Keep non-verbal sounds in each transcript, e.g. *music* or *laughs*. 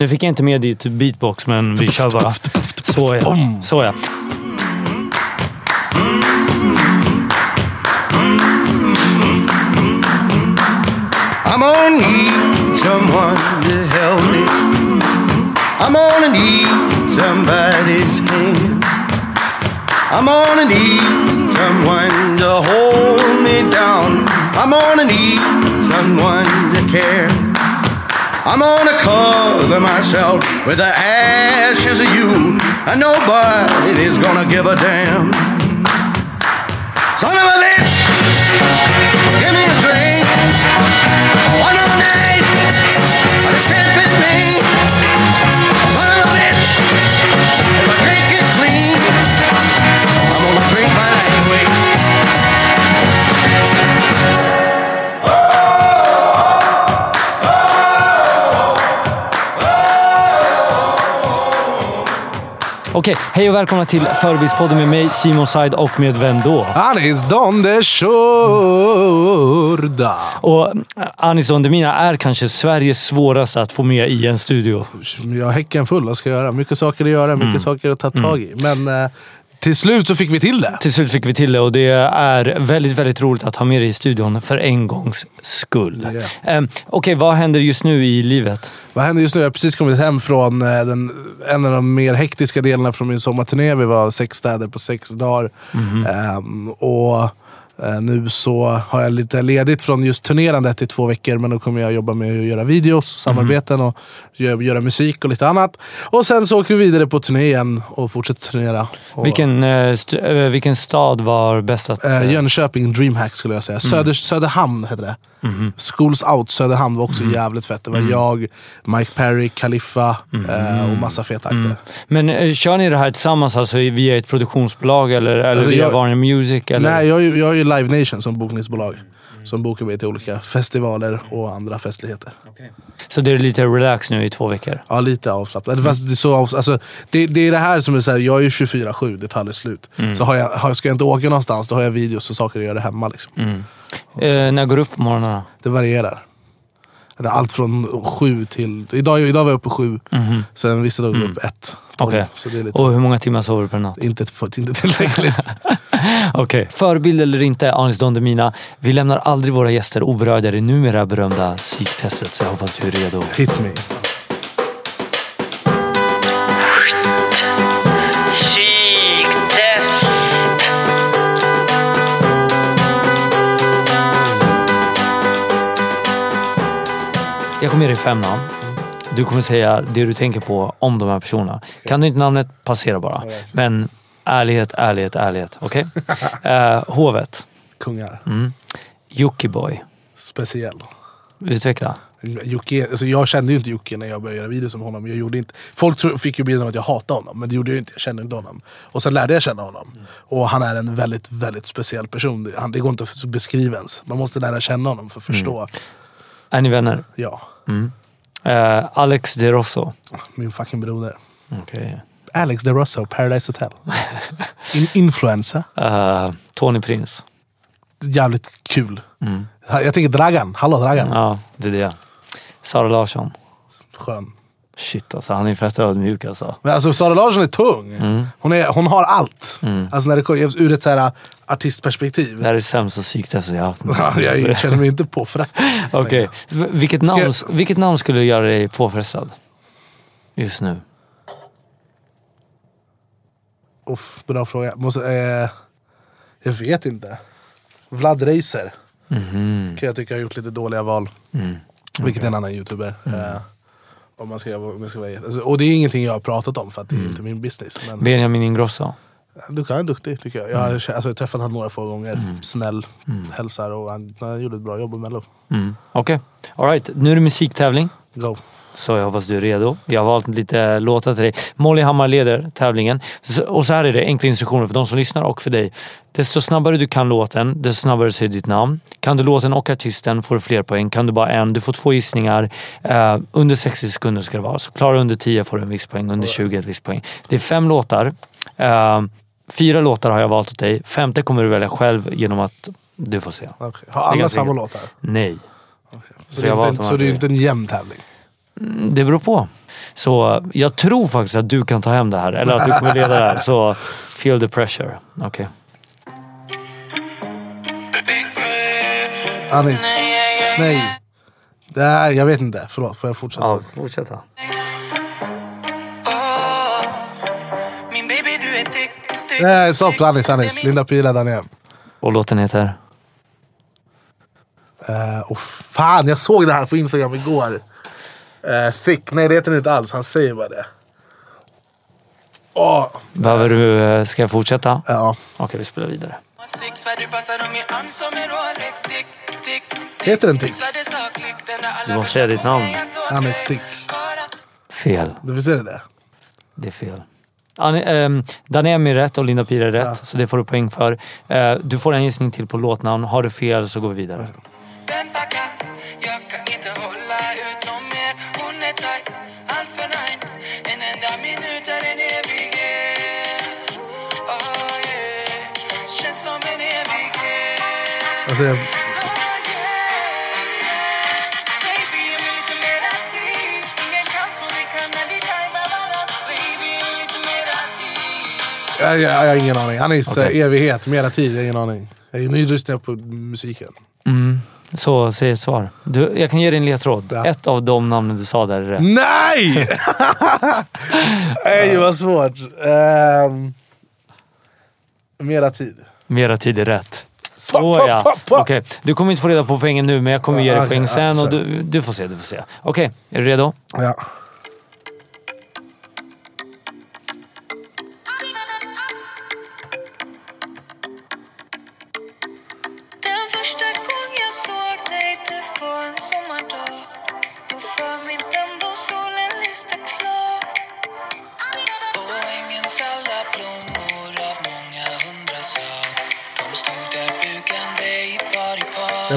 Nu fick jag inte med ditt beatbox, men vi kör bara. Så ja. Så ja. I'm gonna need someone to help me. I'm gonna need somebody's hand. I'm gonna need someone to hold me down. I'm gonna need someone to care. I'm gonna cover myself with the ashes of you, and nobody's gonna give a damn. Son of a bitch, give me a drink. Okej, hej och välkomna till Förbildspodden med mig, Simon Said och med vem då? Anis donde shorda. Och äh, Anis Don Demina är kanske Sveriges svåraste att få med i en studio. Jag har häcken full, vad ska jag göra? Mycket saker att göra, mycket Mm. saker att ta tag i. Men eh, till slut så fick vi till det. Till slut fick vi till det och det är väldigt, väldigt roligt att ha med dig i studion för en gångs skull. Ja. Ehm, Okej, vad händer just nu i livet? Vad händer just nu? Jag har precis kommit hem från eh, den, en av de mer hektiska delarna från min sommarturné. Vi var sex städer på sex dagar. Mhm. Ehm, och nu så har jag lite ledigt från just turnerandet i två veckor. Men då kommer jag jobba med att göra videos, Mhm. samarbeten och gö- göra musik och lite annat. Och sen så åker vi vidare på turné igen och fortsätter turnera. Och, Vilken, eh, st- eh, vilken stad var bäst att... Eh, eh, Jönköping Dreamhack skulle jag säga. Mm. Söder, Söderhamn heter det. Mhm. Schools Out Söderhamn var också jävligt fett. Det var Mm. jag, Mike Perry, Khalifa eh, och massa feta akter. Men eh, kör ni det här tillsammans alltså via ett produktionsbolag eller, eller Alltså, via jag- Warner Music? Eller? Nej, jag har ju, jag har ju Live Nation som bokningsbolag. Som bokar mig till olika festivaler och andra festligheter. Så det är lite relax nu i två veckor? Ja, lite avslappnat. Eller Fast det, är så avs- alltså, det, det är det här som är så här, jag är ju 24-7, det tar aldrig slut. Mm. Så har jag, har, ska jag inte åka någonstans, då har jag videos och saker att göra hemma. Liksom. Mm. Eh, när går du upp på morgnarna? Det varierar. Är allt från sju till... Idag, idag var jag uppe sju, sen vissa dagar upp ett. tolv. Mhm. Okej. Så det är lite, Och hur många timmar sover du per natt? inte, inte tillräckligt. *laughs* Okej. Förebild eller inte, Anis Don Demina. Vi lämnar aldrig våra gäster oberörda i det numera berömda psyktestet. Så jag hoppas du är redo. Hit me. Jag kommer ge dig fem namn. Du kommer säga det du tänker på om de här personerna. Kan du inte namnet, passera bara. Men ärlighet, ärlighet, ärlighet. Okej? *laughs* Eh, hovet. Kungar. Mm. Jockiboi. Speciell. Utveckla. Jocke, alltså jag kände ju inte Jocke när jag började göra videos om honom. Jag gjorde inte, folk tro, fick ju bilden av att jag hatade honom, men det gjorde jag inte. Jag kände inte honom. Och sen lärde jag känna honom. Och han är en väldigt, väldigt speciell person. Det, han, det går inte att beskriva ens. Man måste lära känna honom för att förstå. Är ni vänner? Ja, Eh, Alex De Rosso. min fucking broder. Okej. Alex De Rosso, Paradise Hotel. In, influencer. Eh, Tony Prins. Jävligt kul. Jag tänker Dragan. Hallå Dragan. Ja, det är det. Sara Larsson. Skön. Shit alltså, han är fett ödmjuk alltså. Men alltså Sara Larsson är tung. Mm. Hon, är, hon har allt. Alltså när det kommer ur ett så här artistperspektiv. Det här är det sämsta psyktestet jag haft. Ja, jag känner mig inte påfrestad. *laughs* Okej, V- vilket, namn, jag- vilket namn skulle göra dig påfrestad? Just nu. Uff, bra fråga. Måste, eh, jag vet inte. Vlad Reiser. Mhm. Kan jag tycka har gjort lite dåliga val. Mm. Vilket är en annan youtuber. Eh, om man ska, om jag ska vara, alltså, och det är ingenting jag har pratat om för att det är inte min business. Men Benjamin Ingrosso. du kan är duktig tycker jag. Jag har, Mm. alltså, jag har träffat honom några få gånger. Snäll, hälsar och han, han gjorde ett bra jobb i mello. Mm. Okej, alright. Nu är det musiktävling. Go. Så jag hoppas du är redo. Jag har valt lite låtar till dig. Molly Hammar leder tävlingen. Och så här är det, enkla instruktioner för de som lyssnar och för dig. Desto snabbare du kan låten, desto snabbare säger ditt namn. Kan du låten och artisten får du fler poäng. Kan du bara en, du får två gissningar. Eh, under 60 sekunder ska det vara. Så klarar du under 10 får du en viss poäng, under 20 ett visst poäng. Det är fem låtar. Eh, fyra låtar har jag valt åt dig. Femte kommer du välja själv genom att du får se. Okay. Har alla samma låtar? Nej. Så, Så det, är inte, så det är inte en jämn tävling? Det beror på. Så jag tror faktiskt att du kan ta hem det här. Eller att du kommer leda det här. Så feel the pressure. Okej. Anis? Nej. Det här, jag vet inte. Förlåt, får jag fortsätta? Ja, fortsätta. Nej, stopp. Anis, Anis. Linda Pira, Daniel. Och låten heter? Uh, oh, fan, jag såg det här på Instagram igår. Uh, thick. Nej, det heter det inte alls. Han säger bara det. Åh, Behöver du... eh, Ska jag fortsätta? ja. Okej, vi spelar vidare. Heter den Tick? Du måste säga ditt namn. Anis Tick. Fel. Du visst är det det? Det är fel. Annie, ehm, Daniemi är rätt och Linda Pira är rätt. Ja. Så det får du poäng för. Eh, du får en gissning till på låtnamn. Har du fel så går vi vidare. Vänta är tight, allt för nice En enda minut är en evighet oh, yeah. Känns som en evighet Alltså, jag, Baby, jag jag jag, har ingen aning. Anis Okej. eh, evighet, mera tid. Jag har ingen aning. Jag, lyssnar jag på musiken. Mm. Så säg ett svar. Du, jag kan ge dig en ledtråd. Ja. Ett av de namnen du sa där är rätt. Nej! *laughs* Nej, vad svårt. Ehm, mera tid. Mera tid är rätt. Ja. pa. Okej, du kommer inte få reda på poängen nu men jag kommer ge dig Okej, poäng ja, sen och kör. du, du får se. Du får se. Okej, är du redo? Ja.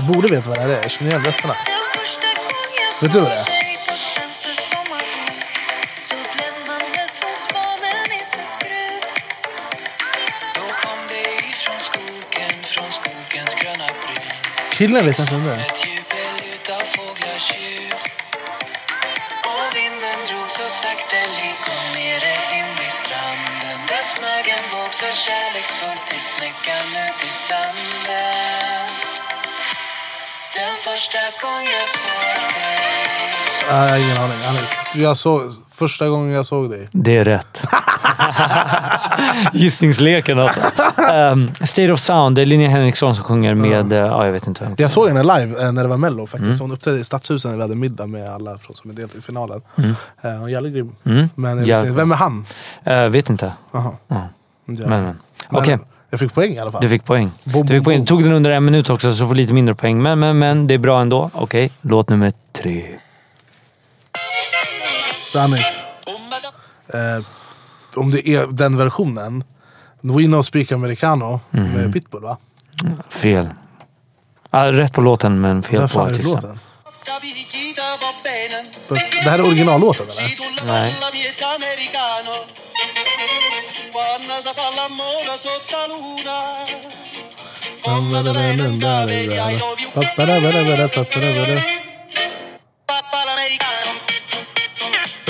Jag borde veta vad det här är. Jag känner igen rösterna. Vet du vad det är? Killen vet inte vem det är. smög en våg så kärleksfullt i snäckan ut i sanden den första gången jag såg dig har ingen aning. Anis. Jag såg, första gången jag såg dig. Det är rätt. *laughs* Gissningsleken alltså. Um, State of Sound, det är Linnea Henriksson som sjunger med... Ja, jag vet inte vem. Jag såg henne live eh, när det var mello faktiskt. Mm. Hon uppträdde i Stadshuset när vi hade middag med alla från- som är deltagare i finalen. Mm. Eh, Hon är jävligt grym. Mm. Men jag vem är han? Eh, vet inte. Jaha. Ja. Men, men. Okej, Jag fick poäng i alla fall. du fick poäng. Bom, Du fick poäng. Tog den under en minut också så du får lite mindre poäng. Men, men, men det är bra ändå. Okej, låt nummer tre. Så Anis. Eh, om det är den versionen. We know speak americano Mhm. med Pitbull va? Fel. Ah, rätt på låten men fel på artisten. låten? Det här är originallåten eller? Nej.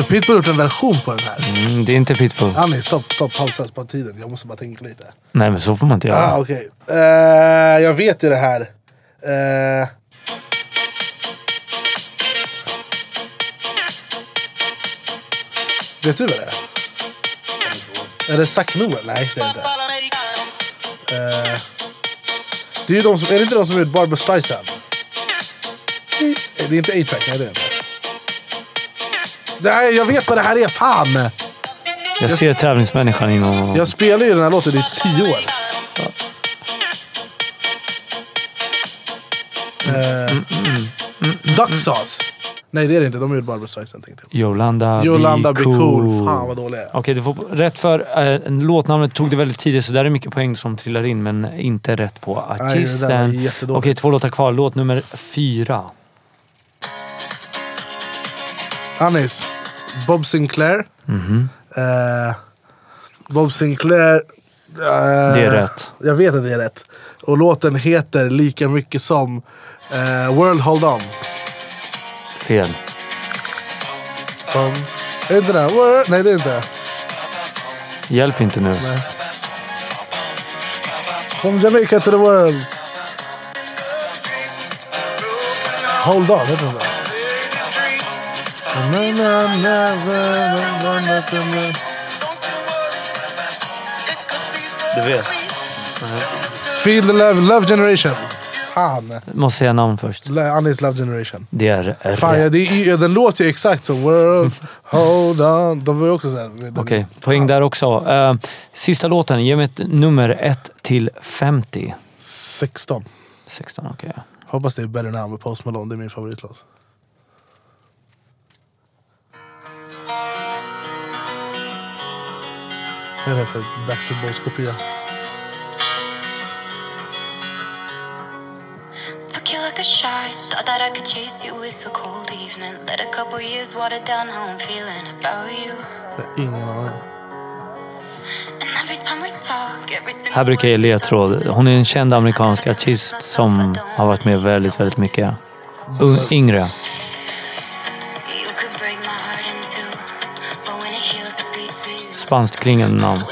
Pitbull har gjort en version på den här. Mm, det är inte Pitbull. Annie, stopp, stopp, pausa på tiden. Jag måste bara tänka lite. Nej men så får man inte göra. Ah, okej. Eh, jag vet ju det här. Eh, vet du vad det är? Är det Zack Noel? Nej, det är inte. Eh, det är ju de som, är det inte de som gjort Barbra Streisand? Det är inte A-Track, nej det är det. Nej, jag vet vad det här är, fan! Jag ser tävlingsmänniskan inom... Jag spelar ju den här låten i tio år. Eh, Duck Sauce. Nej det är det inte, de har gjort Barbra Streisand tänkte jag. Yolanda, Yolanda Be Cool. Cool. Fan vad dålig jag är. Okej, du får rätt för eh, låtnamnet tog du väldigt tidigt så där är mycket poäng som trillar in men inte rätt på det där var artisten. Okej, jättedåligt. två låtar kvar. Låt nummer fyra. Anis. Bob Sinclair. Mhm. Eh, Bob Sinclair. eh, Det är rätt. Jag vet att det är rätt. Och låten heter lika mycket som eh, World Hold On. Fel. Bum. Är det inte den? World? Nej det är inte. Hjälp inte nu. From Jamaica to the world. Hold on, heter den där? Du vet. Feel the love, love generation. Fan. Måste säga namn först. Anis love generation. Det är rätt. Fan, ja, det är, den låter ju exakt som World, hold on. De var ju också såhär. Okej, poäng där också. Eh, sista låten, ge mig ett nummer 1 till 50. 16. 16, okej. Hoppas det är Better Now med Post Malone, det är min favoritlåt. Vad är det för Backstreet Boys Took you like a shot, thought that I could chase you with a cold evening. Let a couple years water down how I'm feeling about you. Jag har ingen aning. Här brukar jag ge ledtråd. Hon är en känd amerikansk artist som har varit med väldigt, väldigt mycket. Un- yngre. You could break my heart in two, but when it heals, it beats for you. Spanskt klingande namn.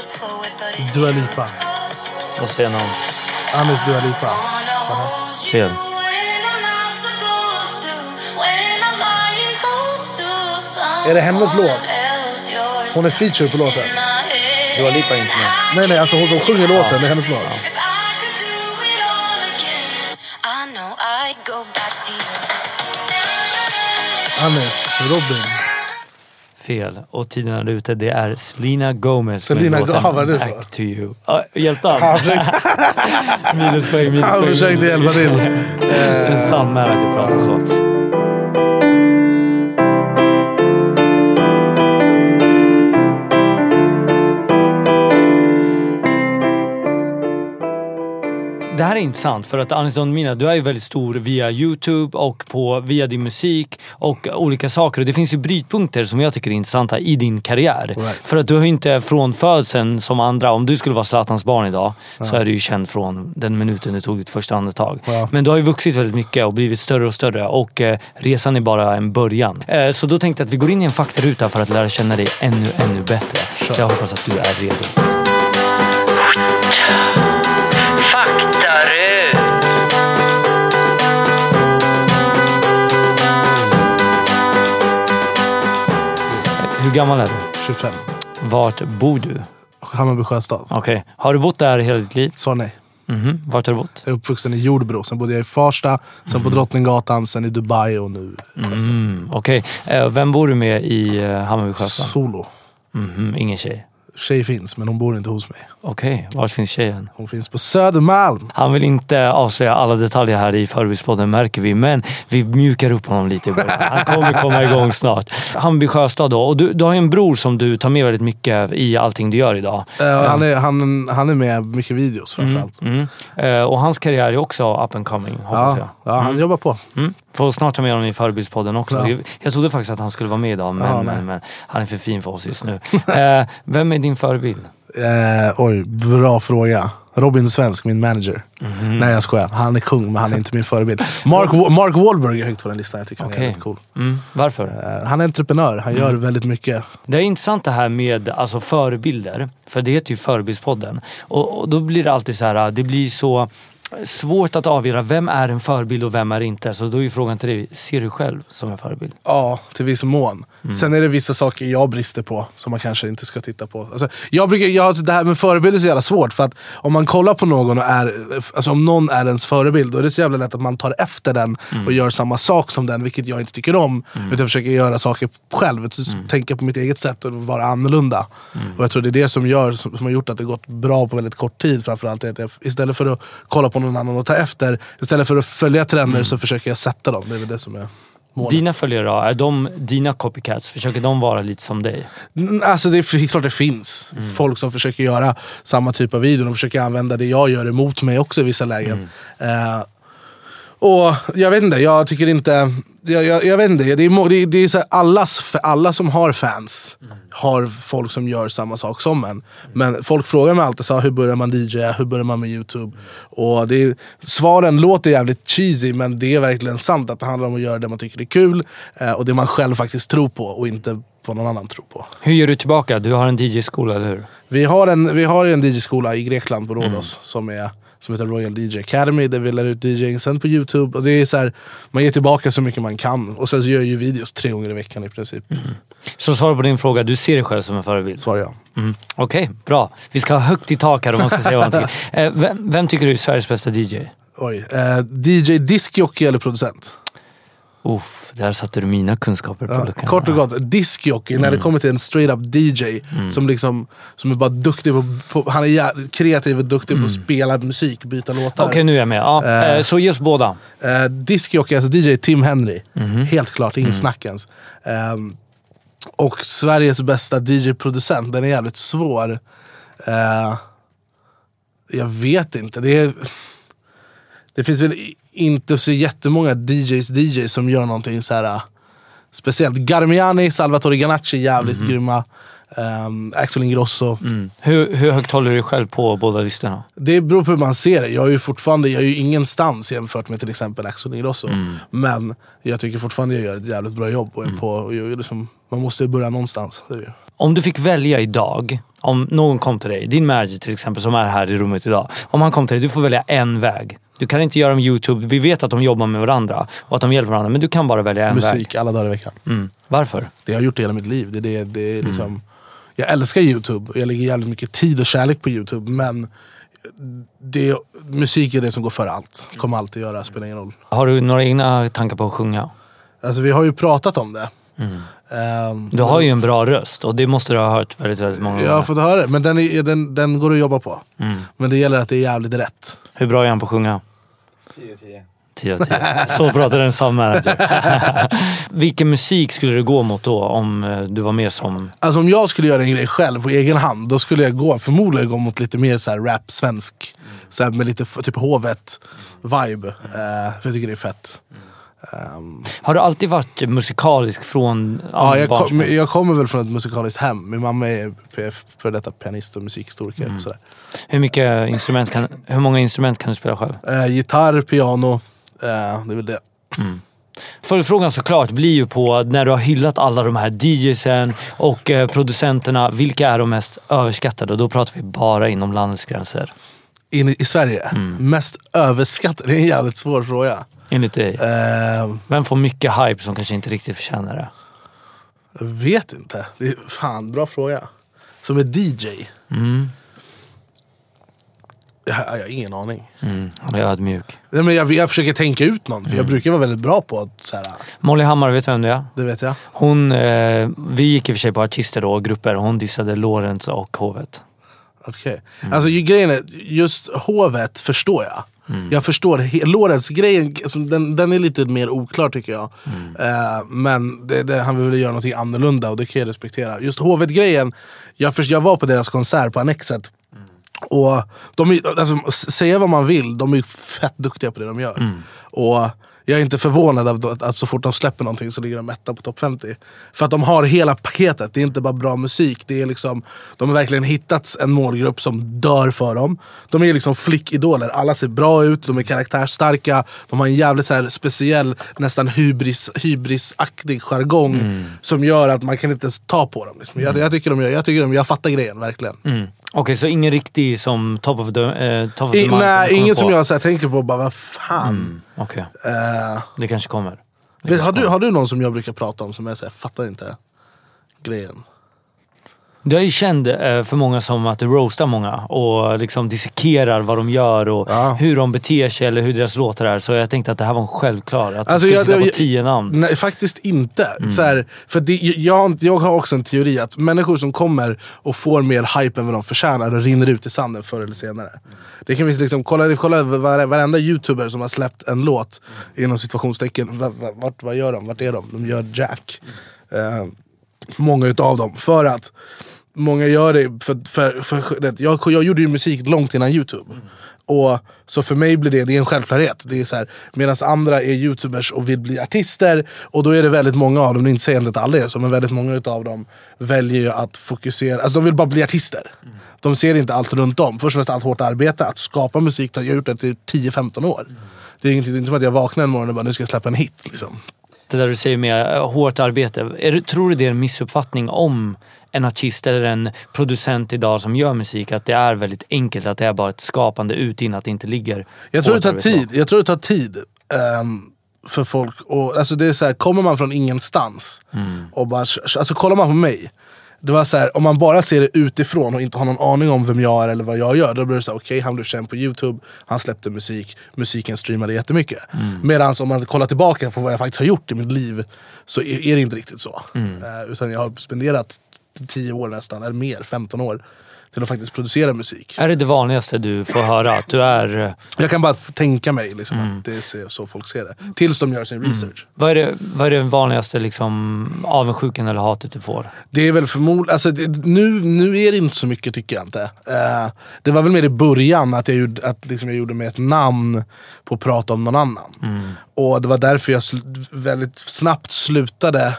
Dua Lipa. Vad säger namn? Anis Dua Lipa. Fel. Är det hennes låt? Hon är feature på låten. head. Dua Lipa är inte med. Nej nej, alltså hon som sjunger låten, det är hennes låt. Anis, Robin. Fel. Och tiden är ute. Det är Selena Gomez Selena med låten Go- vad var det Back så? to you. Han försökte, *laughs* Minuspoäng, minuspoäng. han försökte hjälpa till. Det är sant med att du pratar så. Det här är intressant för att Anis Don Mina, du är ju väldigt stor via Youtube och på, via din musik och olika saker. Och det finns ju brytpunkter som jag tycker är intressanta i din karriär. Right. För att du har ju inte från födseln som andra, om du skulle vara Zlatans barn idag, så är du ju känd från den minuten du tog ditt första andetag. Ja. Men du har ju vuxit väldigt mycket och blivit större och större och eh, resan är bara en början. Eh, så då tänkte jag att vi går in i en faktaruta för att lära känna dig ännu, ännu bättre. Så jag hoppas att du är redo. Hur gammal är du? 25. Vart bor du? Hammarby sjöstad. Okej. Har du bott där hela ditt liv? Sa nej. Mhm. Vart har du bott? Jag är uppvuxen i Jordbro, sen bodde jag i Farsta, sen på Drottninggatan, sen i Dubai och nu. Mm, Okej. Eh, vem bor du med i eh, Hammarby Sjöstad? Solo. Mhm, Ingen tjej? Tjej finns, men hon bor inte hos mig. Okej. Vart finns tjejen? Hon finns på Södermalm. Han vill inte avslöja alla detaljer här i Förbispodden märker vi, men vi mjukar upp honom lite i början. Han kommer komma igång snart. Hammarby Sjöstad då. Och du, du har ju en bror som du tar med väldigt mycket i allting du gör idag. Eh, han, är, han, han är med mycket videos framförallt. Mm. Eh, och hans karriär är också up and coming, hoppas Ja, jag. ja, han jobbar på. Mm. Får snart ta med honom i Förbildspodden också. Ja. Jag, trodde faktiskt att han skulle vara med idag, men, Ja, men, men han är för fin för oss just nu. eh, vem är din förebild? Eh, oj, bra fråga. Robin Svensk, min manager. Nej jag skojar, han är kung men han är inte min förebild. *laughs* Mark, Mark Wahlberg är högt på den listan, jag tycker han är väldigt cool. Mm, varför? Eh, han är entreprenör, han gör väldigt mycket. Det är intressant det här med alltså, förebilder. För det heter ju Förebildspodden. Och, och då blir det alltid så här, det blir så svårt att avgöra vem är en förebild och vem är inte. Så då är ju frågan till dig, ser du själv som en förebild? Ja, till viss mån. Sen är det vissa saker jag brister på som man kanske inte ska titta på. Alltså, jag brukar, jag, det här med förebild är så jävla svårt. För att om man kollar på någon och är, alltså om någon är ens förebild, då är det så jävla lätt att man tar efter den och gör samma sak som den, vilket jag inte tycker om. Utan jag försöker göra saker själv, tänka på mitt eget sätt och vara annorlunda. Och jag tror det är det som, gör, som, som har gjort att det gått bra på väldigt kort tid. Framförallt att jag, istället för att kolla på någon annan och ta efter, istället för att följa trender så försöker jag sätta dem. Det är väl det som är målet. Dina följare då, är de dina copycats? Försöker de vara lite som dig? Mm, Alltså det är klart det finns folk som försöker göra samma typ av video. De försöker använda det jag gör emot mig också i vissa lägen. Eh, och jag vet inte, jag tycker inte... Jag, jag, jag vet inte, det är, det det är så här, allas, alla som har fans har folk som gör samma sak som en. Men folk frågar mig alltid så hur börjar man DJ, hur börjar man med YouTube? Och det är, svaren låter jävligt cheesy men det är verkligen sant att det handlar om att göra det man tycker är kul eh, och det man själv faktiskt tror på och inte vad någon annan tror på. Hur gör du tillbaka? Du har en DJ-skola, eller hur? Vi har en, vi har en DJ-skola i Grekland på Rhodos som, är, som heter Royal DJ Academy där vi lär ut DJing. Sen på Youtube. Och det är så här, man ger tillbaka så mycket man kan. Och sen så gör jag ju videos tre gånger i veckan i princip. Så svar på din fråga, du ser dig själv som en förebild? Svarar jag. Mm. Okej, bra. Vi ska ha högt i tak här om man ska säga vad tycker. *laughs* Eh, vem, vem tycker du är Sveriges bästa DJ? Oj. Eh, DJ diskjockey eller producent? Uff, där satte du mina kunskaper på Ja, luckan. kort och gott, diskjockey när det kommer till en straight up DJ som, liksom, som är bara duktig på, på han är kreativ och duktig på att spela musik, byta låtar. Okej, nu är jag med. Ja, eh, så just båda. Uh, Diskjockey, alltså DJ Tim Henry. Helt klart, ingen snack ens. Ehm, och Sveriges bästa DJ-producent, den är jävligt svår. Eh, jag vet inte. Det, är, det finns väl inte så jättemånga DJs DJs som gör någonting så här eh, speciellt. Garmiani, Salvatore Ganacci, jävligt grymma. Um, Axel Ingrosso. Mm. Hur, hur högt håller du dig själv på båda listorna? Det beror på hur man ser det. Jag är ju fortfarande jag är ju ingenstans jämfört med till exempel Axel Ingrosso. Men jag tycker fortfarande jag gör ett jävligt bra jobb. Och är på, och jag, liksom, man måste ju börja någonstans. Om du fick välja idag, om någon kom till dig, din manager till exempel som är här i rummet idag. Om han kom till dig, du får välja en väg. Du kan inte göra med YouTube, vi vet att de jobbar med varandra och att de hjälper varandra, men du kan bara välja en väg. Musik alla dagar i veckan. Mm. Varför? Det har jag gjort hela mitt liv. Det, det, det är liksom, Jag älskar YouTube jag lägger jävligt mycket tid och kärlek på YouTube. Men det, musik är det som går före allt. Kommer alltid göra, spelar ingen roll. Har du några egna tankar på att sjunga? Alltså, vi har ju pratat om det. Ehm, Du har ju en bra röst och det måste du ha hört väldigt, väldigt många Jag har gånger. fått höra det, men den, är, den, den går att jobba på. Men det gäller att det är jävligt rätt. Hur bra är han på att sjunga? 10 10. 10 av 10. Så pratar en sån manager. *laughs* Vilken musik skulle du gå mot då om eh, du var med som... Alltså om jag skulle göra en grej själv på egen hand, då skulle jag gå, förmodligen gå mot lite mer så här rap, svensk. Så här med lite typ hovet-vibe. För jag tycker det är fett. Ehm, Har du alltid varit musikalisk från ja, jag, kom, jag kommer väl från ett musikaliskt hem. Min mamma är PF, för detta pianist och musikhistoriker. Och sådär. Hur, mycket instrument kan, hur många instrument kan du spela själv? Eh, gitarr, piano. Eh, det är väl det. Följdfrågan såklart blir ju på när du har hyllat alla de här DJsen och eh, producenterna. Vilka är de mest överskattade? Och då pratar vi bara inom landets gränser. In, I Sverige, mest överskattade? Det är en jävligt svår fråga. Enligt dig. Eh, Vem får mycket hype som kanske inte riktigt förtjänar det? jag vet inte. Det är, fan, bra fråga. Som är DJ? Jag, jag har ingen aning. Mm, han är ödmjuk. Nej, men jag, jag försöker tänka ut någon, för jag brukar vara väldigt bra på att... Så här, Molly Hammar, vet du vem det är? det vet jag. Hon, eh, vi gick i och för sig på artister då, och grupper. Hon dissade Lorentz och Hovet. Okej. Alltså ju, grejen är, just hovet förstår jag. Jag förstår, Lorentz-grejen, den, den är lite mer oklar tycker jag. Eh, men det, det, han vill väl göra något annorlunda och det kan jag respektera. Just hovet-grejen, jag, jag var på deras konsert på Annexet. Och de är, alltså, säga vad man vill, de är fett duktiga på det de gör. Och Jag är inte förvånad av att, att så fort de släpper någonting så ligger de etta på topp 50. För att de har hela paketet. Det är inte bara bra musik. Det är liksom, de har verkligen hittat en målgrupp som dör för dem. De är liksom flickidoler. Alla ser bra ut, de är karaktärsstarka. De har en jävligt så speciell, nästan hybris, hybrisaktig jargong. Som gör att man kan inte ens ta på dem. Liksom. Jag, jag, tycker de gör, jag, tycker de, jag fattar grejen verkligen. Mm. Okej, så ingen riktig som top of the, eh, top of the I, mind nej, kommer ingen på? som jag så här, tänker på bara, vad fan. Okej, Eh, det kanske kommer. vet, har, du, har du någon som jag brukar prata om som jag säger, fattar inte grejen? Du är ju känd eh, för många som att du roastar många och liksom dissekerar vad de gör och Ja. hur de beter sig eller hur deras låtar är. Så jag tänkte att det här var en självklar. Att Alltså, du skulle sitta jag- på tio namn. Nej, faktiskt inte. Så här, för det, jag, jag har också en teori att människor som kommer och får mer hype än vad de förtjänar rinner ut i sanden förr eller senare. Det kan vi liksom, kolla, kolla vare- varenda youtuber som har släppt en låt, inom situationstecken, va- va- vart, vad gör de? Vart är de? De gör Jack. Eh, många utav dem. För att Många gör det för, för, för jag, jag gjorde ju musik långt innan youtube. Och, så för mig blir det, det är en självklarhet. Det är så här, medan andra är youtubers och vill bli artister. Och då är det väldigt många av dem, inte sägande att alla är så, men väldigt många av dem väljer ju att fokusera, alltså de vill bara bli artister. De ser inte allt runt om. Först och främst allt hårt arbete, att skapa musik, jag har gjort det i 10-15 år. Det är det är inte som att jag vaknar en morgon och bara nu ska jag släppa en hit. Liksom. Det där du säger med eh, hårt arbete. Är, tror du det är en missuppfattning om en artist eller en producent idag som gör musik? Att det är väldigt enkelt, att det är bara ett skapande ut in, att det inte ligger Jag tror det tar tid. Jag tror det tar tid ehm, för folk. Och, alltså det är så här, kommer man från ingenstans och bara, alltså kollar man på mig. Det var så här, om man bara ser det utifrån och inte har någon aning om vem jag är eller vad jag gör. Då blir det så här, okej han blev känd på youtube, han släppte musik, musiken streamade jättemycket. Medan om man kollar tillbaka på vad jag faktiskt har gjort i mitt liv så är, är det inte riktigt så. Eh, utan jag har spenderat 10 år nästan, eller mer, 15 år till att faktiskt producera musik. Är det det vanligaste du får höra? Att du är... eh, Jag kan bara tänka mig liksom, att det är så- folk ser det. Tills de gör sin research. Vad är det, vad är det vanligaste liksom, avundsjukan eller hatet du får? Det är väl förmodligen, alltså, det, nu, nu är det inte så mycket tycker jag inte. Eh, det var väl mer i början att jag gjorde, att liksom jag gjorde mig ett namn på att prata om någon annan. Och det var därför jag väldigt snabbt slutade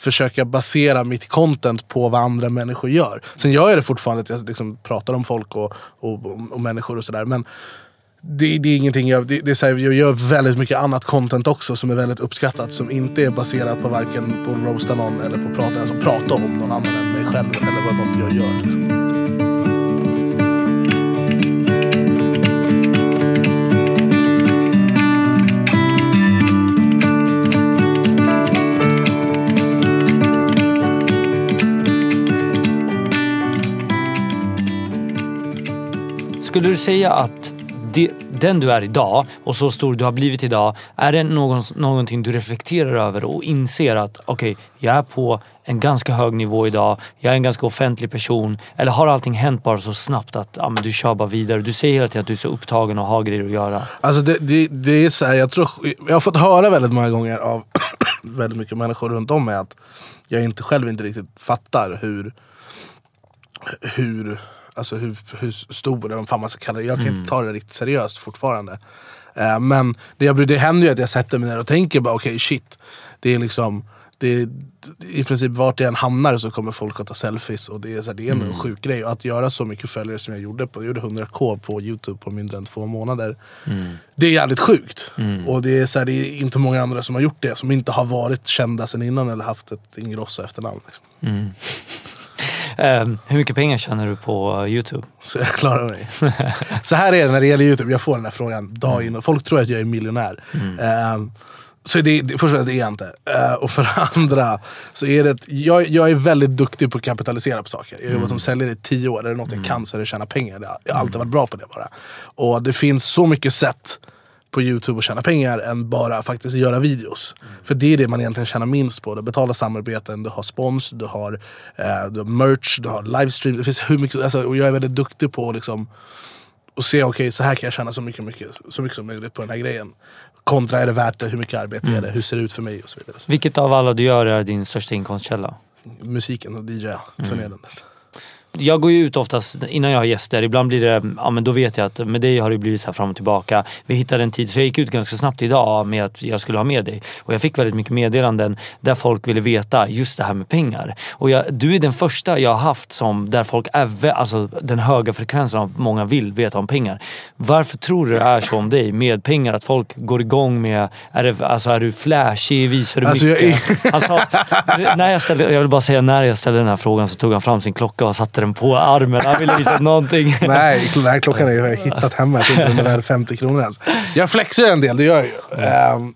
försöka basera mitt content på vad andra människor gör. Sen gör jag det fortfarande, att jag liksom pratar om folk och, och, och människor och sådär. Men det, det är ingenting jag, det, det är så här, jag gör väldigt mycket annat content också som är väldigt uppskattat. Som inte är baserat på varken på att roasta någon eller på att prata, alltså prata om någon annan än mig själv eller vad något jag gör. Liksom. Skulle du säga att det, den du är idag och så stor du har blivit idag, är det någon, någonting du reflekterar över och inser att okej, jag är på en ganska hög nivå idag, jag är en ganska offentlig person. Eller har allting hänt bara så snabbt att ja, men du kör bara vidare? Du säger hela tiden att du är så upptagen och har grejer att göra. Alltså det, det, det är så här, jag, tror, jag har fått höra väldigt många gånger av *coughs* väldigt mycket människor runt om mig att jag inte själv inte riktigt fattar hur, hur, alltså hur, hur stor, eller vad fan man ska kalla det. Jag kan inte ta det riktigt seriöst fortfarande. Eh, men det, jag, det händer ju att jag sätter mig ner och tänker bara okej shit. Det är liksom det, I princip vart jag än hamnar så kommer folk att ta selfies och det är, så här, det är en sjuk grej. Och att göra så mycket följare som jag gjorde, på, jag gjorde 100k på youtube på mindre än två månader. Det är jävligt sjukt. Och det är, så här, det är inte många andra som har gjort det, som inte har varit kända sen innan eller haft ett Ingrosso efternamn. Liksom. Eh, hur mycket pengar tjänar du på Youtube? *laughs* Så jag klarar mig. så här är det när det gäller Youtube, jag får den här frågan dag in och folk tror att jag är miljonär. Ehm, så det, det, först och främst det är jag inte. Eh, och för andra, så är det, jag, jag är väldigt duktig på att kapitalisera på saker. Jag har jobbat som säljare i tio år, är det något jag kan så är det att tjäna pengar. Jag har alltid varit bra på det bara. Och det finns så mycket sätt på youtube att tjäna pengar än bara faktiskt göra videos. För det är det man egentligen tjänar minst på. Du betalar samarbeten, du har spons, du har, eh, du har merch, du har livestream. Det finns hur mycket, alltså, och jag är väldigt duktig på liksom, och se okej så här kan jag tjäna så mycket, mycket, så mycket som möjligt på den här grejen. Kontra är det värt det, hur mycket arbete är det, hur ser det ut för mig och så vidare. Vilket av alla du gör är din största inkomstkälla? musiken och DJ, turnerandet. Jag går ju ut oftast innan jag har gäster. Ibland blir det, ja men då vet jag att med dig har det blivit så här fram och tillbaka. Vi hittade en tid, så jag gick ut ganska snabbt idag med att jag skulle ha med dig. Och jag fick väldigt mycket meddelanden där folk ville veta just det här med pengar. Och jag, du är den första jag har haft som, där folk är, alltså den höga frekvensen av många vill veta om pengar. Varför tror du det är så om dig med pengar? Att folk går igång med, är, det, alltså är du flashig? Visar du Alltså, jag mycket? Han sa, när jag, ställde, jag vill bara säga, när jag ställde den här frågan så tog han fram sin klocka och satte den på armen. Han ville visa någonting. *laughs* Nej, den här klockan är jag hittat hemma. Jag tror inte den är värd 50 kronor ens. Jag flexar ju en del, det gör jag ju. Ehm,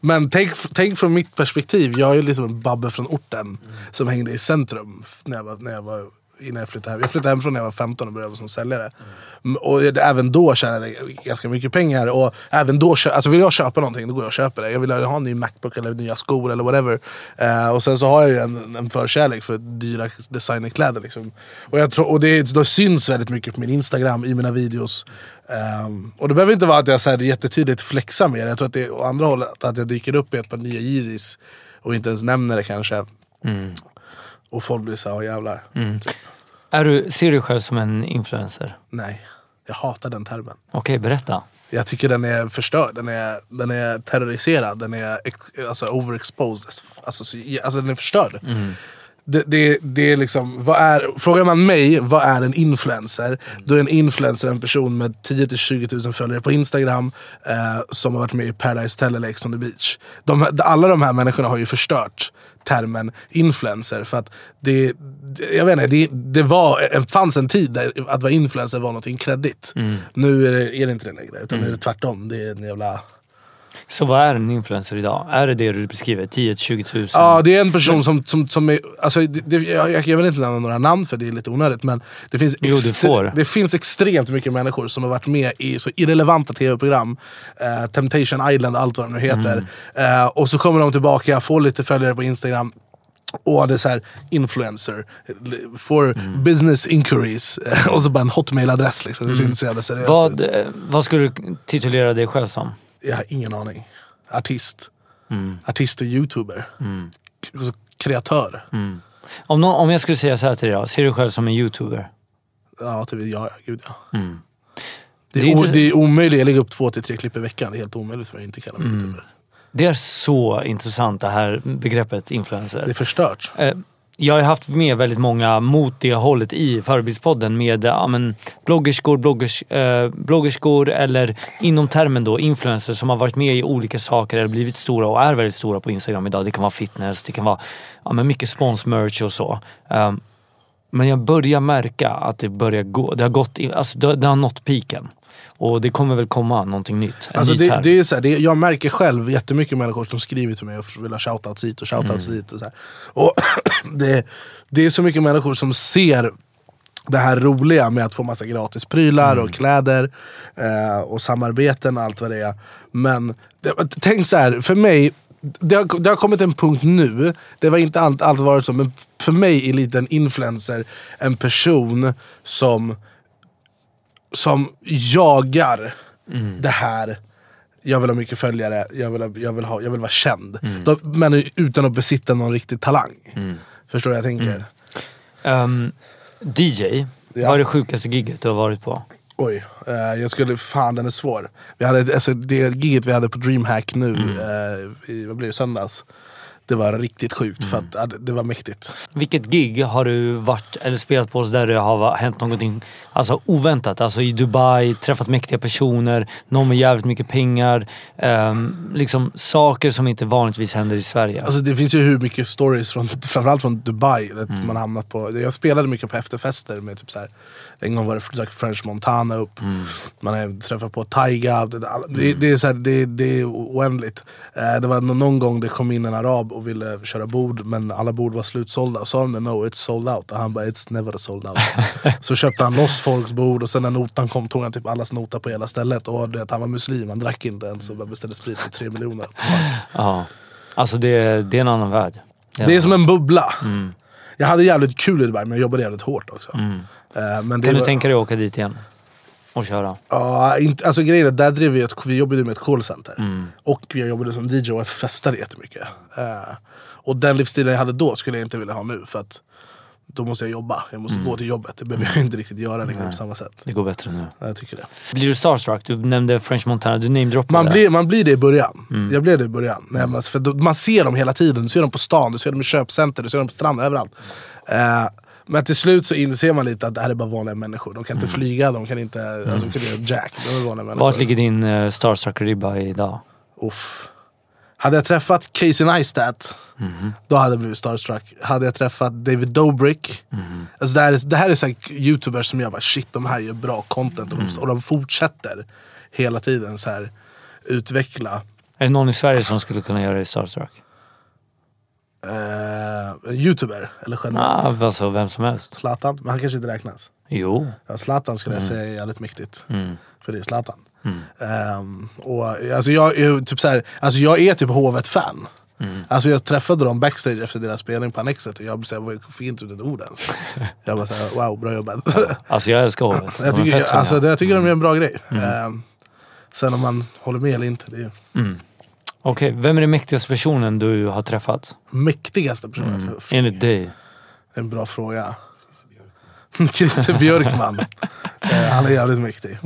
men tänk, tänk från mitt perspektiv. Jag är ju liksom en babbe från orten som hängde i centrum när jag var, när jag var innan jag flyttade hem. Jag flyttade hemifrån när jag var 15 och började som säljare. Mm, Och även då tjänade jag ganska mycket pengar. Och även då, alltså vill jag köpa någonting, då går jag och köper det. Jag vill ha en ny Macbook eller nya skor eller whatever. Eh, och sen så har jag ju en, en förkärlek för dyra designerkläder. Liksom. Och, jag tror, och det, det syns väldigt mycket på min Instagram, i mina videos. Ehm, och det behöver inte vara att jag så här jättetydligt flexar med det. Jag tror att det är å andra hållet, att jag dyker upp i ett par nya Yeezys och inte ens nämner det kanske. Och folk blir såhär, jävlar. Är du, ser du dig själv som en influencer? Nej, jag hatar den termen. Okej, berätta. Jag tycker den är förstörd, den är, den är terroriserad, den är ex- alltså, overexposed. Alltså, så, alltså den är förstörd. Det, det, det är liksom, vad är, frågar man mig, vad är en influencer? Då är en influencer en person med 10-20 000 följare på Instagram eh, som har varit med i Paradise Hotel eller Ex on the beach. De, alla de här människorna har ju förstört termen influencer. För att det, jag vet inte, det, det var, fanns en tid där att vara influencer var något kreddigt. Nu är det, är det inte det längre, utan nu är det tvärtom. Det är en jävla... Så vad är en influencer idag? Är det det du beskriver? 10-20 000? Ja, det är en person som, som, som är... Alltså, det, jag, jag vill inte nämna några namn för det är lite onödigt. Men det finns, Jo, det finns extremt mycket människor som har varit med i så irrelevanta tv-program. Eh, Temptation Island, allt vad de nu heter. Eh, och så kommer de tillbaka, får lite följare på Instagram. Och det är så här, influencer, for business inquiries. Eh, och så bara en hotmail-adress. Liksom. Det ser inte så jävla seriöst Vad, ut. eh, vad skulle du titulera dig själv som? Jag har ingen aning. Artist. Artist och youtuber. Alltså, kreatör. Om, någon, om jag skulle säga så här till dig då, ser du dig själv som en youtuber? Ja, typ, ja, gud ja. Det, Mm. Det är är o- inte- det är omöjligt, jag lägger upp två till tre klipp i veckan. Det är helt omöjligt för mig att inte kalla mig Mm. youtuber. Det är så intressant det här begreppet influencer. Det är förstört. Eh, jag har ju haft med väldigt många mot det hållet i Förebildspodden med ja, men, bloggerskor, bloggers, eh, bloggerskor eller inom termen då influencers som har varit med i olika saker eller blivit stora och är väldigt stora på Instagram idag. Det kan vara fitness, det kan vara ja, men mycket sponsmerch och så. Um, men jag börjar märka att det börjar gå, det har gått, alltså det, det har nått piken. Och det kommer väl komma någonting nytt. Alltså det, det är så här, det, jag märker själv jättemycket människor som skriver till mig och vill ha shoutouts hit och shoutouts Mm. dit. Och så här. Och *clears throat* det, det är så mycket människor som ser det här roliga med att få massa gratis prylar Mm. och kläder eh, och samarbeten och allt vad det är. Men det, tänk så här, för mig, det har, det har kommit en punkt nu, det var inte allt, allt varit så, men för mig är lite en influencer en person som som jagar det här. Jag vill ha mycket följare, jag vill, ha, jag vill, ha, jag vill vara känd. De, men utan att besitta någon riktig talang. Förstår du vad jag tänker? Ehm, DJ, Ja. vad är det sjukaste gigget du har varit på? Oj, eh, jag skulle, fan den är svår. Vi hade, alltså, det giget vi hade på DreamHack nu, eh, i, vad blir det, söndags. Det var riktigt sjukt för att ja, det- var mäktigt. Vilket gig har du varit eller spelat på där det har hänt någonting alltså, oväntat? Alltså i Dubai, träffat mäktiga personer, någon med jävligt mycket pengar. ehm, liksom saker som inte vanligtvis händer i Sverige. Alltså det finns ju hur mycket stories, från, framförallt från Dubai, att man hamnat på. Jag spelade mycket på efterfester med typ så här. En gång var det French Montana upp, man har träffat på Taiga. Det, det, det, är, så här, det, det är oändligt. Eh, det var nå- någon gång det kom in en arab och ville köra bord men alla bord var slutsålda. Sa de no it's sold out. Och han bara it's never sold out. *laughs* så köpte han loss folks bord och sen när notan kom tog han typ allas nota på hela stället. Och du vet, han var muslim, han drack inte ens och beställde sprit för tre miljoner. Ja. Alltså det, det är en annan värld. Det är som en bubbla. Mm. Jag hade jävligt kul i Dubai men jag jobbade jävligt hårt också. Eh, men det Kan du var, tänka dig att åka dit igen? Och köra? Ja, inte, alltså grejen är, där drev vi ett, vi jobbade med ett callcenter. Mm. Och jag jobbade som DJ och festade jättemycket. Eh, och den livsstilen jag hade då skulle jag inte vilja ha nu. För att då måste jag jobba. Jag måste gå till jobbet. Det behöver jag inte riktigt göra längre på samma sätt. Det går bättre nu. Ja, Jag tycker det. Blir du starstruck? Du nämnde French Montana, du namedroppade. Man blir, man blir det i början. Jag blev det i början. Nej, men, för då, man ser dem hela tiden. Du ser dem på stan, du ser dem i köpcenter, du ser dem på stranden, överallt. Eh, men till slut så inser man lite att det här är bara vanliga människor. De kan inte flyga, de kan inte alltså, de kan inte jack. De är vanliga människor. Vart ligger din uh, starstruck-ribba idag? Uff. Hade jag träffat Casey Neistat, då hade jag blivit starstruck. Hade jag träffat David Dobrik, alltså det här är, det här är så här youtubers som jag bara shit de här gör bra content och de, och de fortsätter hela tiden så här utveckla. Är det någon i Sverige som skulle kunna göra dig starstruck? Eh, youtuber, eller generellt. Ah, alltså vem som helst. Zlatan, men han kanske inte räknas. Jo. Ja, Zlatan skulle jag säga är jävligt mäktigt. För det är Zlatan. Ehm, och, alltså, jag, är typ så här, alltså, jag är typ Hovet-fan. Alltså, jag träffade dem backstage efter deras spelning på Annexet och jag såhär, fick inte ut ett ord ens. *laughs* jag bara såhär, wow bra jobbat. Alltså jag älskar hovet. *laughs* Jag, tycker, tunga. alltså, det, jag tycker de gör en bra grej. Ehm, sen om man håller med eller inte, det är Okej, vem är den mäktigaste personen du har träffat? mäktigaste personen jag träffat. Enligt dig? En bra fråga. *laughs* Christer Björkman. Eh, han är jävligt mäktig.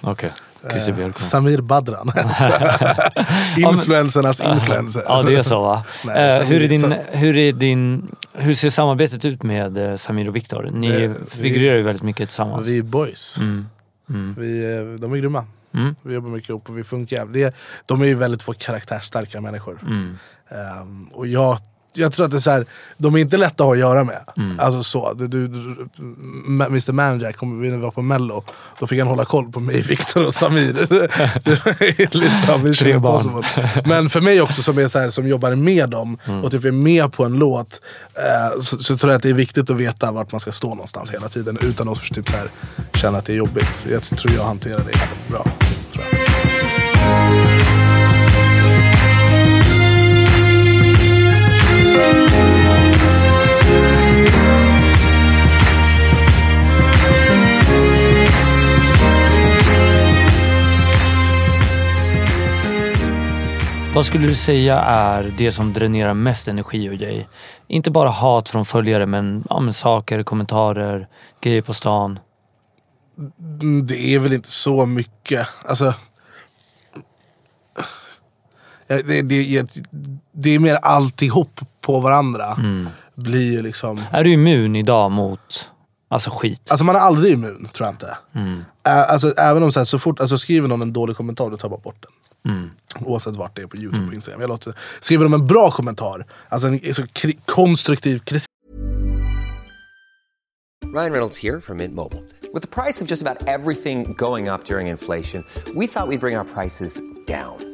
Okej, Christer Eh, Björkman. Samir Badran. *laughs* Influencernas influencer. Ja det är så va? *laughs* Nej, Eh, Samir- hur, är din, Sam- hur, är din, hur ser samarbetet ut med eh, Samir och Viktor? Ni vi- figurerar ju väldigt mycket tillsammans. Vi är boys. Mm. Mm. Vi, eh, de är grymma. Mm. Vi jobbar mycket ihop och vi funkar. Det, de är ju väldigt två karaktärsstarka människor. Mm. Ehm, och jag, jag tror att det är så här, de är inte lätta att ha att göra med. Mm. Alltså så, du, du, Mr Manager, kom, när vi var på mello, då fick han hålla koll på mig, *laughs* Viktor och Samir. lite av Tre barn. Men för mig också som, är så här, som jobbar med dem Mm. och typ är med på en låt, eh, så, så tror jag att det är viktigt att veta vart man ska stå någonstans hela tiden utan att typ så här, känna att det är jobbigt. Jag tror jag hanterar det bra. Tror jag. Vad skulle du säga är det som dränerar mest energi ur dig? Inte bara hat från följare men, ja, men saker, kommentarer, grejer på stan. Mm, Det är väl inte så mycket. Alltså, det, det, det är mer alltihop på varandra. Blir ju liksom... Är du immun idag mot alltså skit? Alltså man är aldrig immun, tror jag inte. Ä- Alltså, även om så, här, så fort, alltså, skriver någon en dålig kommentar, då tar jag bara bort den. Oavsett vart det är på youtube och instagram. Jag låter, skriver de en bra kommentar, alltså en så kri- konstruktiv kritik. Ryan Reynolds here from Mint Mobile. With the price of just about everything going up during inflation, we thought we'd bring our prices down.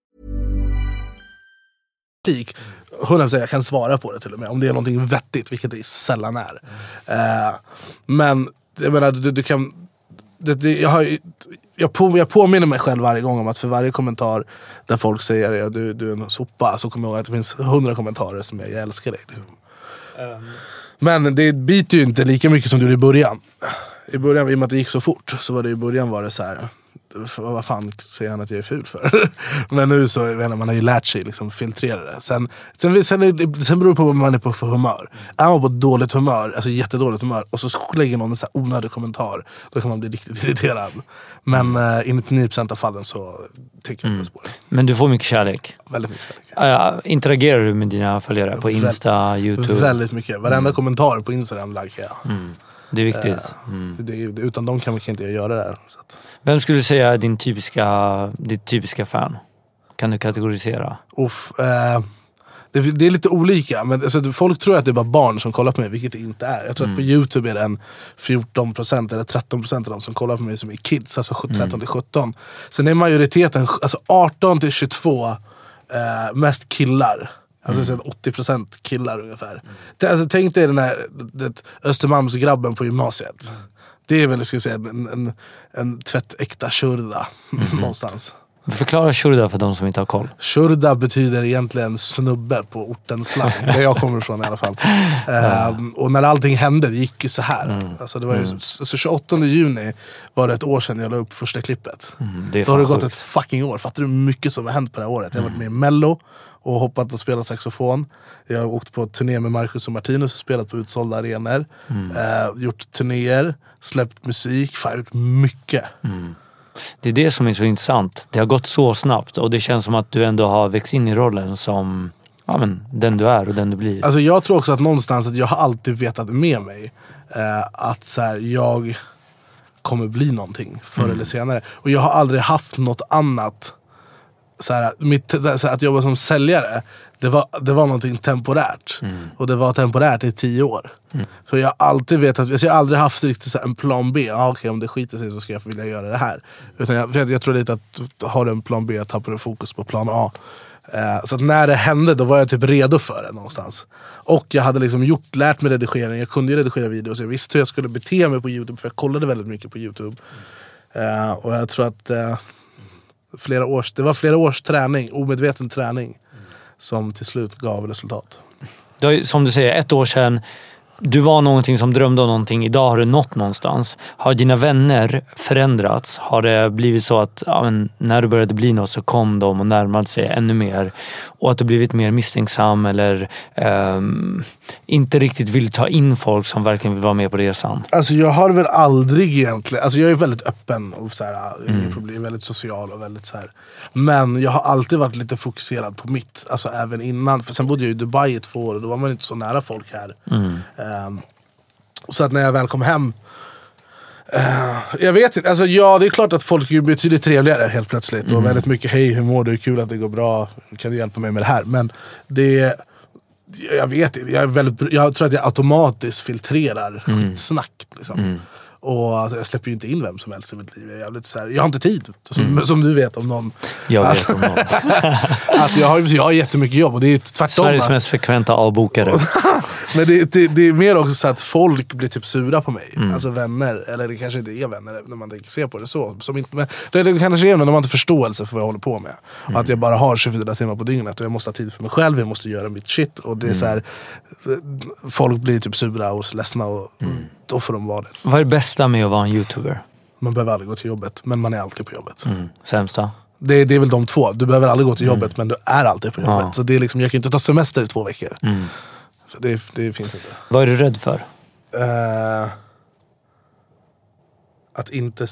100% jag kan svara på det till och med. Om det är någonting vettigt, vilket det sällan är. Eh, men jag menar, du, du kan... Det, det, jag, har, jag, på, jag påminner mig själv varje gång om att för varje kommentar där folk säger ja, du, du är en sopa, så kommer jag ihåg att det finns hundra kommentarer som jag, jag älskar dig. Liksom. Men det biter ju inte lika mycket som det gjorde i början. I början, i och med att det gick så fort, så var det i början var det så här. Vad fan säger han att jag är ful för? *laughs* Men nu så, inte, man har ju lärt sig liksom filtrera det. Sen, sen, sen, är sen beror det på vad man är på för humör. Är man på dåligt humör, alltså jättedåligt humör, och så lägger någon en så här onödig kommentar, då kan man bli riktigt *laughs* irriterad. Men eh, i 99% av fallen så tänker jag inte ens på det. Men du får mycket kärlek. Väldigt mycket kärlek. Uh, interagerar du med dina följare på Insta, Youtube? Väldigt mycket. Varenda kommentar på Instagram likar jag. Det är viktigt. Det, det, utan dem kan, kan inte göra det här. Vem skulle du säga är din typiska, ditt typiska fan? Kan du kategorisera? uff, eh, det, det är lite olika, men alltså, folk tror att det är bara barn som kollar på mig, vilket det inte är. Jag tror att på youtube är det en 14% eller 13% av de som kollar på mig som är kids, alltså 13 till 17. Sen är majoriteten alltså 18 till 22 eh, mest killar. Alltså så 80% killar ungefär. Alltså, tänk dig den här det, Östermalmsgrabben på gymnasiet. Det är väl jag säga, en, en, en tvättäkta shurda *laughs* någonstans. Förklara shurda för de som inte har koll. Shurda betyder egentligen snubbe på ortens slang, *laughs* där jag kommer ifrån i alla fall. Ehm, och när allting hände, det gick ju så här. Alltså, det var ju, så 28 juni var det ett år sedan jag la upp första klippet. det är Då har det gått sjukt. ett fucking år. Fattar du hur mycket som har hänt på det här året? Jag har varit med i mello och hoppat och spelat saxofon. Jag har åkt på turné med Marcus och Martinus och spelat på utsålda arenor. Eh, gjort turnéer, släppt musik, fan jag har gjort mycket. Det är det som är så intressant. Det har gått så snabbt och det känns som att du ändå har växt in i rollen som ja, men, den du är och den du blir. Alltså jag tror också att någonstans att jag har alltid vetat med mig eh, att så här, jag kommer bli någonting förr eller senare. Och jag har aldrig haft något annat. Så här, mitt, så här, att jobba som säljare, det var, det var någonting temporärt. Och det var temporärt i tio år. Så jag har alltid vetat, alltså jag har aldrig haft riktigt så en plan B. Ah, Okej om det skiter sig så ska jag vilja göra det här. Utan jag, jag, jag tror lite att har du en plan B tappar du fokus på plan A. Eh, så när det hände då var jag typ redo för det någonstans. Och jag hade liksom gjort, lärt mig redigering, jag kunde ju redigera videos, jag visste hur jag skulle bete mig på youtube för jag kollade väldigt mycket på youtube. Eh, och jag tror att eh, flera års, det var flera års träning, omedveten träning, som till slut gav resultat. Ju, som du säger, ett år sedan. Du var någonting som drömde om någonting. Idag har du nått någonstans. Har dina vänner förändrats? Har det blivit så att ja, men, när du började bli något så kom de och närmade sig ännu mer? Och att du blivit mer misstänksam eller ehm, inte riktigt vill ta in folk som verkligen vill vara med på resan? Alltså jag har väl aldrig egentligen, alltså jag är väldigt öppen och så här, inga problem, väldigt social och väldigt så här. Men jag har alltid varit lite fokuserad på mitt, alltså även innan. För sen bodde jag i Dubai i två år och då var man inte så nära folk här. Ehm, så att när jag väl kom hem eh, jag vet inte, alltså ja det är klart att folk är betydligt trevligare helt plötsligt. Och väldigt mycket hej hur mår du, kul att det går bra, kan du hjälpa mig med det här? Men det jag vet inte, jag, är väldigt, jag tror att jag automatiskt filtrerar skitsnack. Liksom. Och alltså, jag släpper ju inte in vem som helst i mitt liv. Jag, är jävligt så här, jag har inte tid, som, som du vet om någon. Jag vet om någon. *laughs* Att jag, har, jag har jättemycket jobb och det är tvärtom. Sveriges mest frekventa avbokare. *laughs* Men det, det, det är mer också så att folk blir typ sura på mig. Mm. Alltså vänner, eller det kanske inte är vänner när man tänker se på det så. Som inte, men, det, kanske är när man inte har förståelse för vad jag håller på med. Mm. Att jag bara har 24 timmar på dygnet och jag måste ha tid för mig själv, jag måste göra mitt shit. Och det är så här, folk blir typ sura och ledsna och Mm. Då får de vara det. Vad är det bästa med att vara en youtuber? Man behöver aldrig gå till jobbet, men man är alltid på jobbet. Mm. Sämsta? Det, det är väl de två. Du behöver aldrig gå till jobbet, men du är alltid på jobbet. Mm. Ja. Så det är liksom, jag kan inte ta semester i två veckor. Mm. Det, det finns inte. Vad är du rädd för? Eh, att, inte,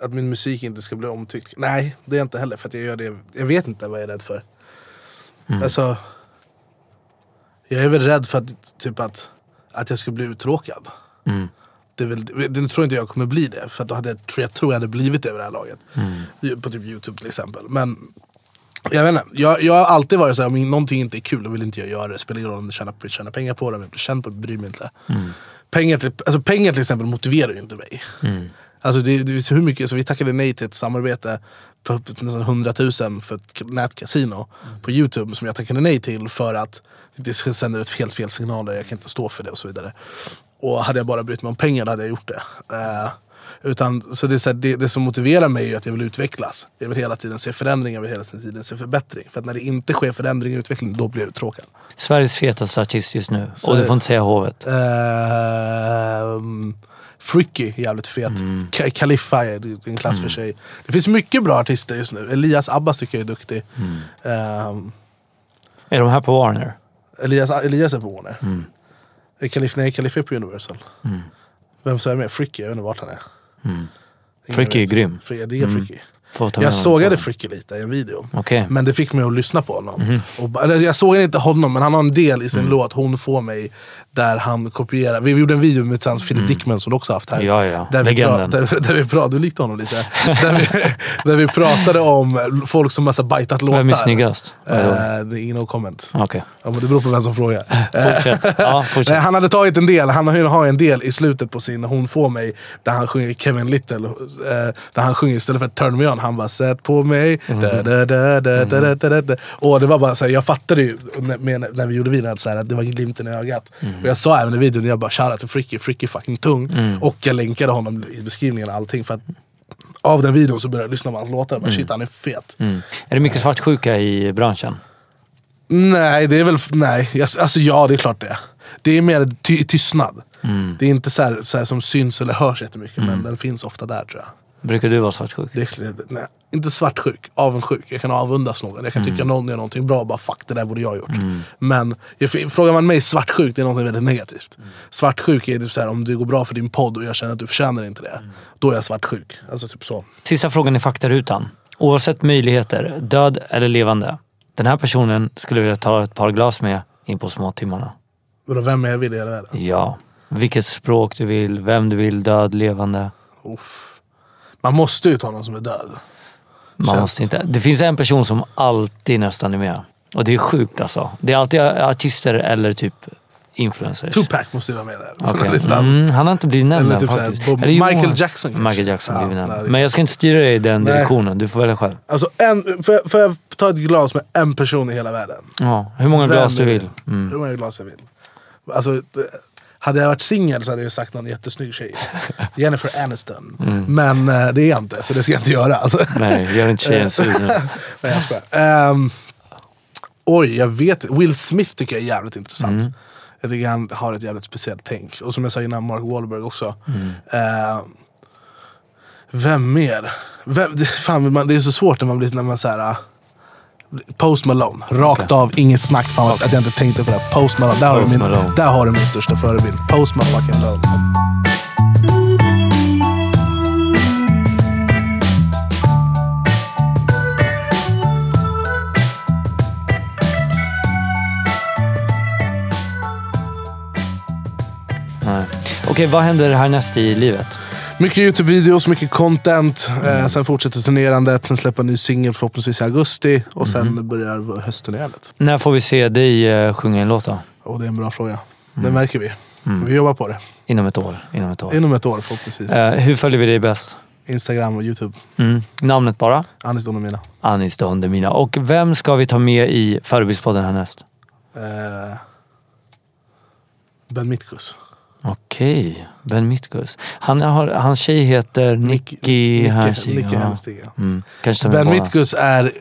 att min musik inte ska bli omtyckt. Nej, det är jag inte heller. För jag, gör det, jag vet inte vad jag är rädd för. Alltså, jag är väl rädd för att, typ att, att jag ska bli uttråkad. Mm. Det, väl, det, tror inte jag kommer bli det. För då hade jag, tror jag tror jag hade blivit det över det här laget. På typ youtube till exempel. Men jag vet inte, jag, jag har alltid varit såhär, om någonting inte är kul då vill inte jag göra det. Spelar ingen roll om jag tjänar, tjänar pengar på det, om jag blir känd på det, bryr mig inte. Pengar, till, alltså pengar till exempel motiverar ju inte mig. Alltså det, det, hur mycket, så vi tackade nej till ett samarbete på nästan 100 000 för ett nätkasino på youtube som jag tackade nej till för att det sänder ut helt fel signaler, jag kan inte stå för det och så vidare. Och hade jag bara brytt mig om pengar hade jag gjort det. Eh, utan, så det, är så här, det, det som motiverar mig är att jag vill utvecklas. Jag vill hela tiden se förändring, jag vill hela tiden se förbättring. För att när det inte sker förändring och utveckling, då blir jag uttråkad. Sveriges fetaste artist just nu. Så och du är får inte säga hovet. Ehm, Freaky, jävligt fet. Mm. Ka- Kaliffa är en klass för sig. Det finns mycket bra artister just nu. Elias Abbas tycker jag är duktig. Mm. Ehm, Är de här på Warner? Elias, Elias är på Warner. Mm. Kalif, nej, Kaliffa är på Universal. Vem som är med? Freaky, jag vet inte vart han är. Ingen Freaky är grym. Ja, det är ta med Jag sågade Freaky lite i en video. Okej. Men det fick mig att lyssna på honom. Och, ba- eller, jag såg inte honom, men han har en del i sin låt, Hon får mig, där han kopierar. Vi gjorde en video med hans Philip Dickman som du också haft här. Ja, ja. Där vi, pra, Legenden. där, vi pratade, du likte honom lite. där, vi, *laughs* där vi pratade om folk som har bajtat låtar. Vem är snyggast? Eh, det är ingen no comment. Okej. Ja, men det beror på vem som frågar. *laughs* Fortsätt. Ja, Nej, fortsätt. han hade tagit en del, han har har en del i slutet på sin Hon får mig, där han sjunger Kevin Little. Eh, där han sjunger istället för Turn Me On, han bara Sätt på mig. Da, da, da, da, da, da, da, da. Och det var bara så här, jag fattade ju när, när vi gjorde videon att, så här, att det var glimten i ögat. Och jag sa även i videon, jag bara shoutout till Fricky, Fricky fucking tung. Och jag länkade honom i beskrivningen och allting. För att av den videon så började jag lyssna på hans låtar och bara shit han är fet. Mm. Är det mycket svartsjuka i branschen? Nej, det är väl... Nej, alltså ja det är klart det. Det är mer ty, tystnad. Det är inte så, här, så här som syns eller hörs jättemycket, men den finns ofta där tror jag. Brukar du vara svartsjuk? Det är, nej, inte svartsjuk, avundsjuk. Jag kan avundas någon. Jag kan tycka någon gör någonting bra och bara fuck det där borde jag ha gjort. Men jag, frågar man mig svartsjuk, det är något väldigt negativt. Svartsjuk är typ så här, om det går bra för din podd och jag känner att du förtjänar inte det. Då är jag svartsjuk. Alltså typ så. Sista frågan i faktarutan. Oavsett möjligheter, död eller levande. Den här personen skulle vilja ta ett par glas med in på småtimmarna. Vadå, vem är jag vill i hela världen? Ja. Vilket språk du vill, vem du vill, död, levande. Uff. Man måste ju ta någon som är död. Man måste inte. Det finns en person som alltid nästan är med. Och det är sjukt alltså. Det är alltid artister eller typ influencers. Tupac måste ju vara med där. listan. Mm, han har inte blivit nämnd typ såhär, faktiskt. Jo, Michael Jackson kanske. Michael Jackson Ja, blivit nämnd. Men jag ska inte styra dig i den Nej. direktionen. Du får välja själv. Alltså en, får, jag, får jag ta ett glas med en person i hela världen? Ja, hur många Vem glas du vill. Mm. Hur många glas jag vill. Alltså, hade jag varit singel så hade jag sagt någon jättesnygg tjej. Jennifer Aniston. Men eh, det är jag inte, så det ska jag inte göra. Alltså. Mm. Nej, gör inte tjejen *laughs* nu. Nej, jag skojar. Ehm, oj, jag vet Will Smith tycker jag är jävligt intressant. Mm. Jag tycker han har ett jävligt speciellt tänk. Och som jag sa innan, Mark Wahlberg också. Mm. Ehm, vem mer? Vem, det, fan, det är så svårt när man blir när man så här. Post Malone, rakt av, inget snack. Fan att- att jag inte tänkte på det. Post Malone, där, har, Post du min, Malone. där har du min största förebild. Post Malone. Okej, vad händer härnäst i livet? Mycket Youtube-videos, mycket content. Mm. Eh, sen fortsätter turnerandet, sen släppa en ny singel förhoppningsvis i augusti. Och sen Mm. börjar höstturnerandet. När får vi se dig eh, sjunga en låt då? Och det är en bra fråga. Mm. Det märker vi. Vi jobbar på det. Inom ett år? Inom ett år. Inom ett år förhoppningsvis. Eh, hur följer vi dig bäst? Instagram och Youtube. Mm. Namnet bara? Anis Don. Anis Don. Och vem ska vi ta med i Förebildspodden härnäst? Eh, ben Mitkus. Okej, Ben Mitkus. Han har, hans tjej heter Nicky. Nicke ja. Hennestig, ja. Mm. Kanske Ben båda. Mitkus är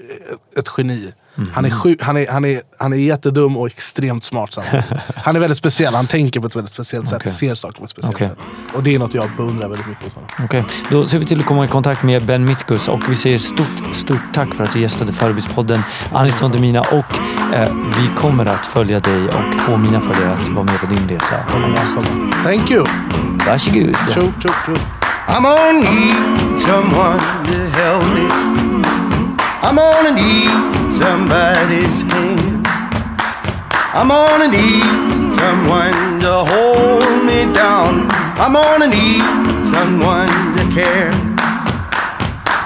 ett geni. Han, är sjuk, han, är, han, är, han är jättedum och extremt smart samtidigt. *laughs* Han är väldigt speciell, han tänker på ett väldigt speciellt sätt, Okej. ser saker på ett speciellt Okej. sätt. Och det är något jag beundrar väldigt mycket hos honom. Okej, då ser vi till att komma i kontakt med Ben Mitkus och vi säger stort, stort tack för att du gästade Förebildspodden Anis Don Demina och eh, vi kommer att följa dig och få mina följare att vara med på din resa. Thank you! Varsågod! Tjo, tjo, tjo. I'm gonna need someone to help me. I'm gonna need somebody's hand. I'm gonna need someone to hold me down. I'm gonna need someone to care.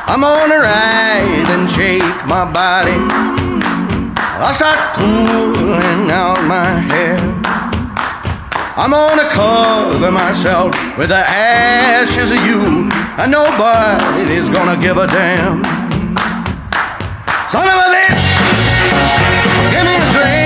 I'm gonna ride and shake my body. I'll start pulling out my hair. I'm gonna cover myself with the ashes of you, and nobody's gonna give a damn. Son of a bitch, give me a drink.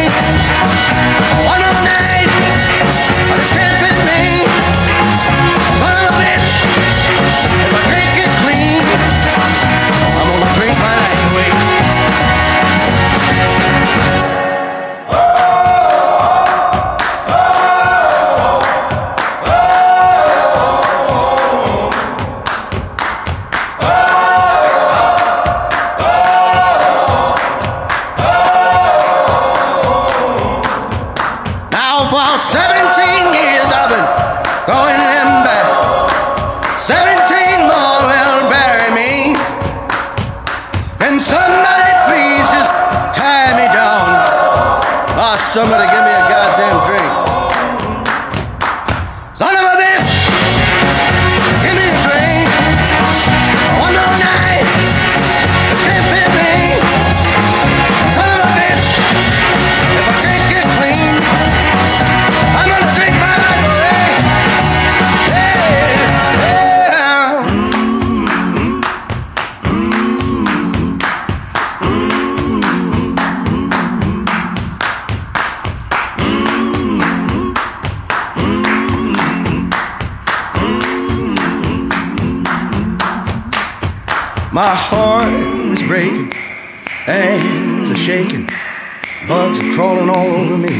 My heart is breaking, hands are shaking, bugs are crawling all over me.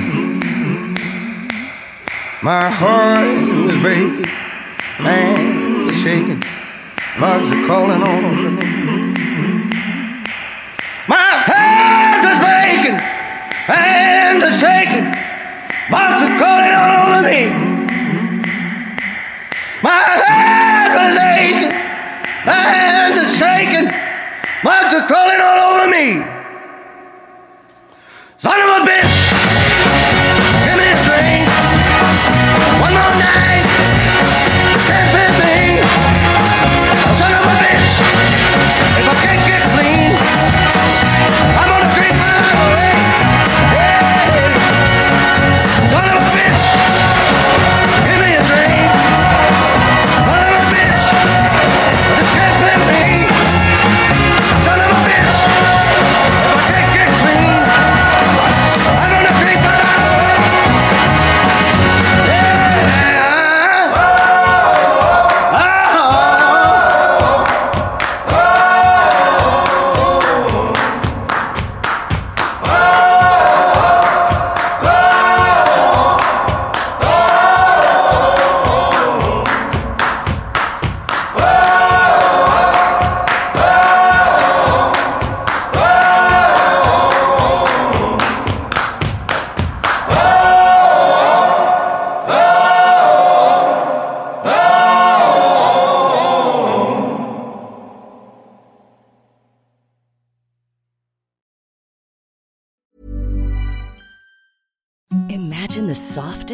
My heart is breaking, hands are shaking, bugs are crawling all over me. My heart is breaking, hands are shaking, bugs are crawling all over me. My heart was aching, shaking, bugs are crawling all over me. Son of a bitch,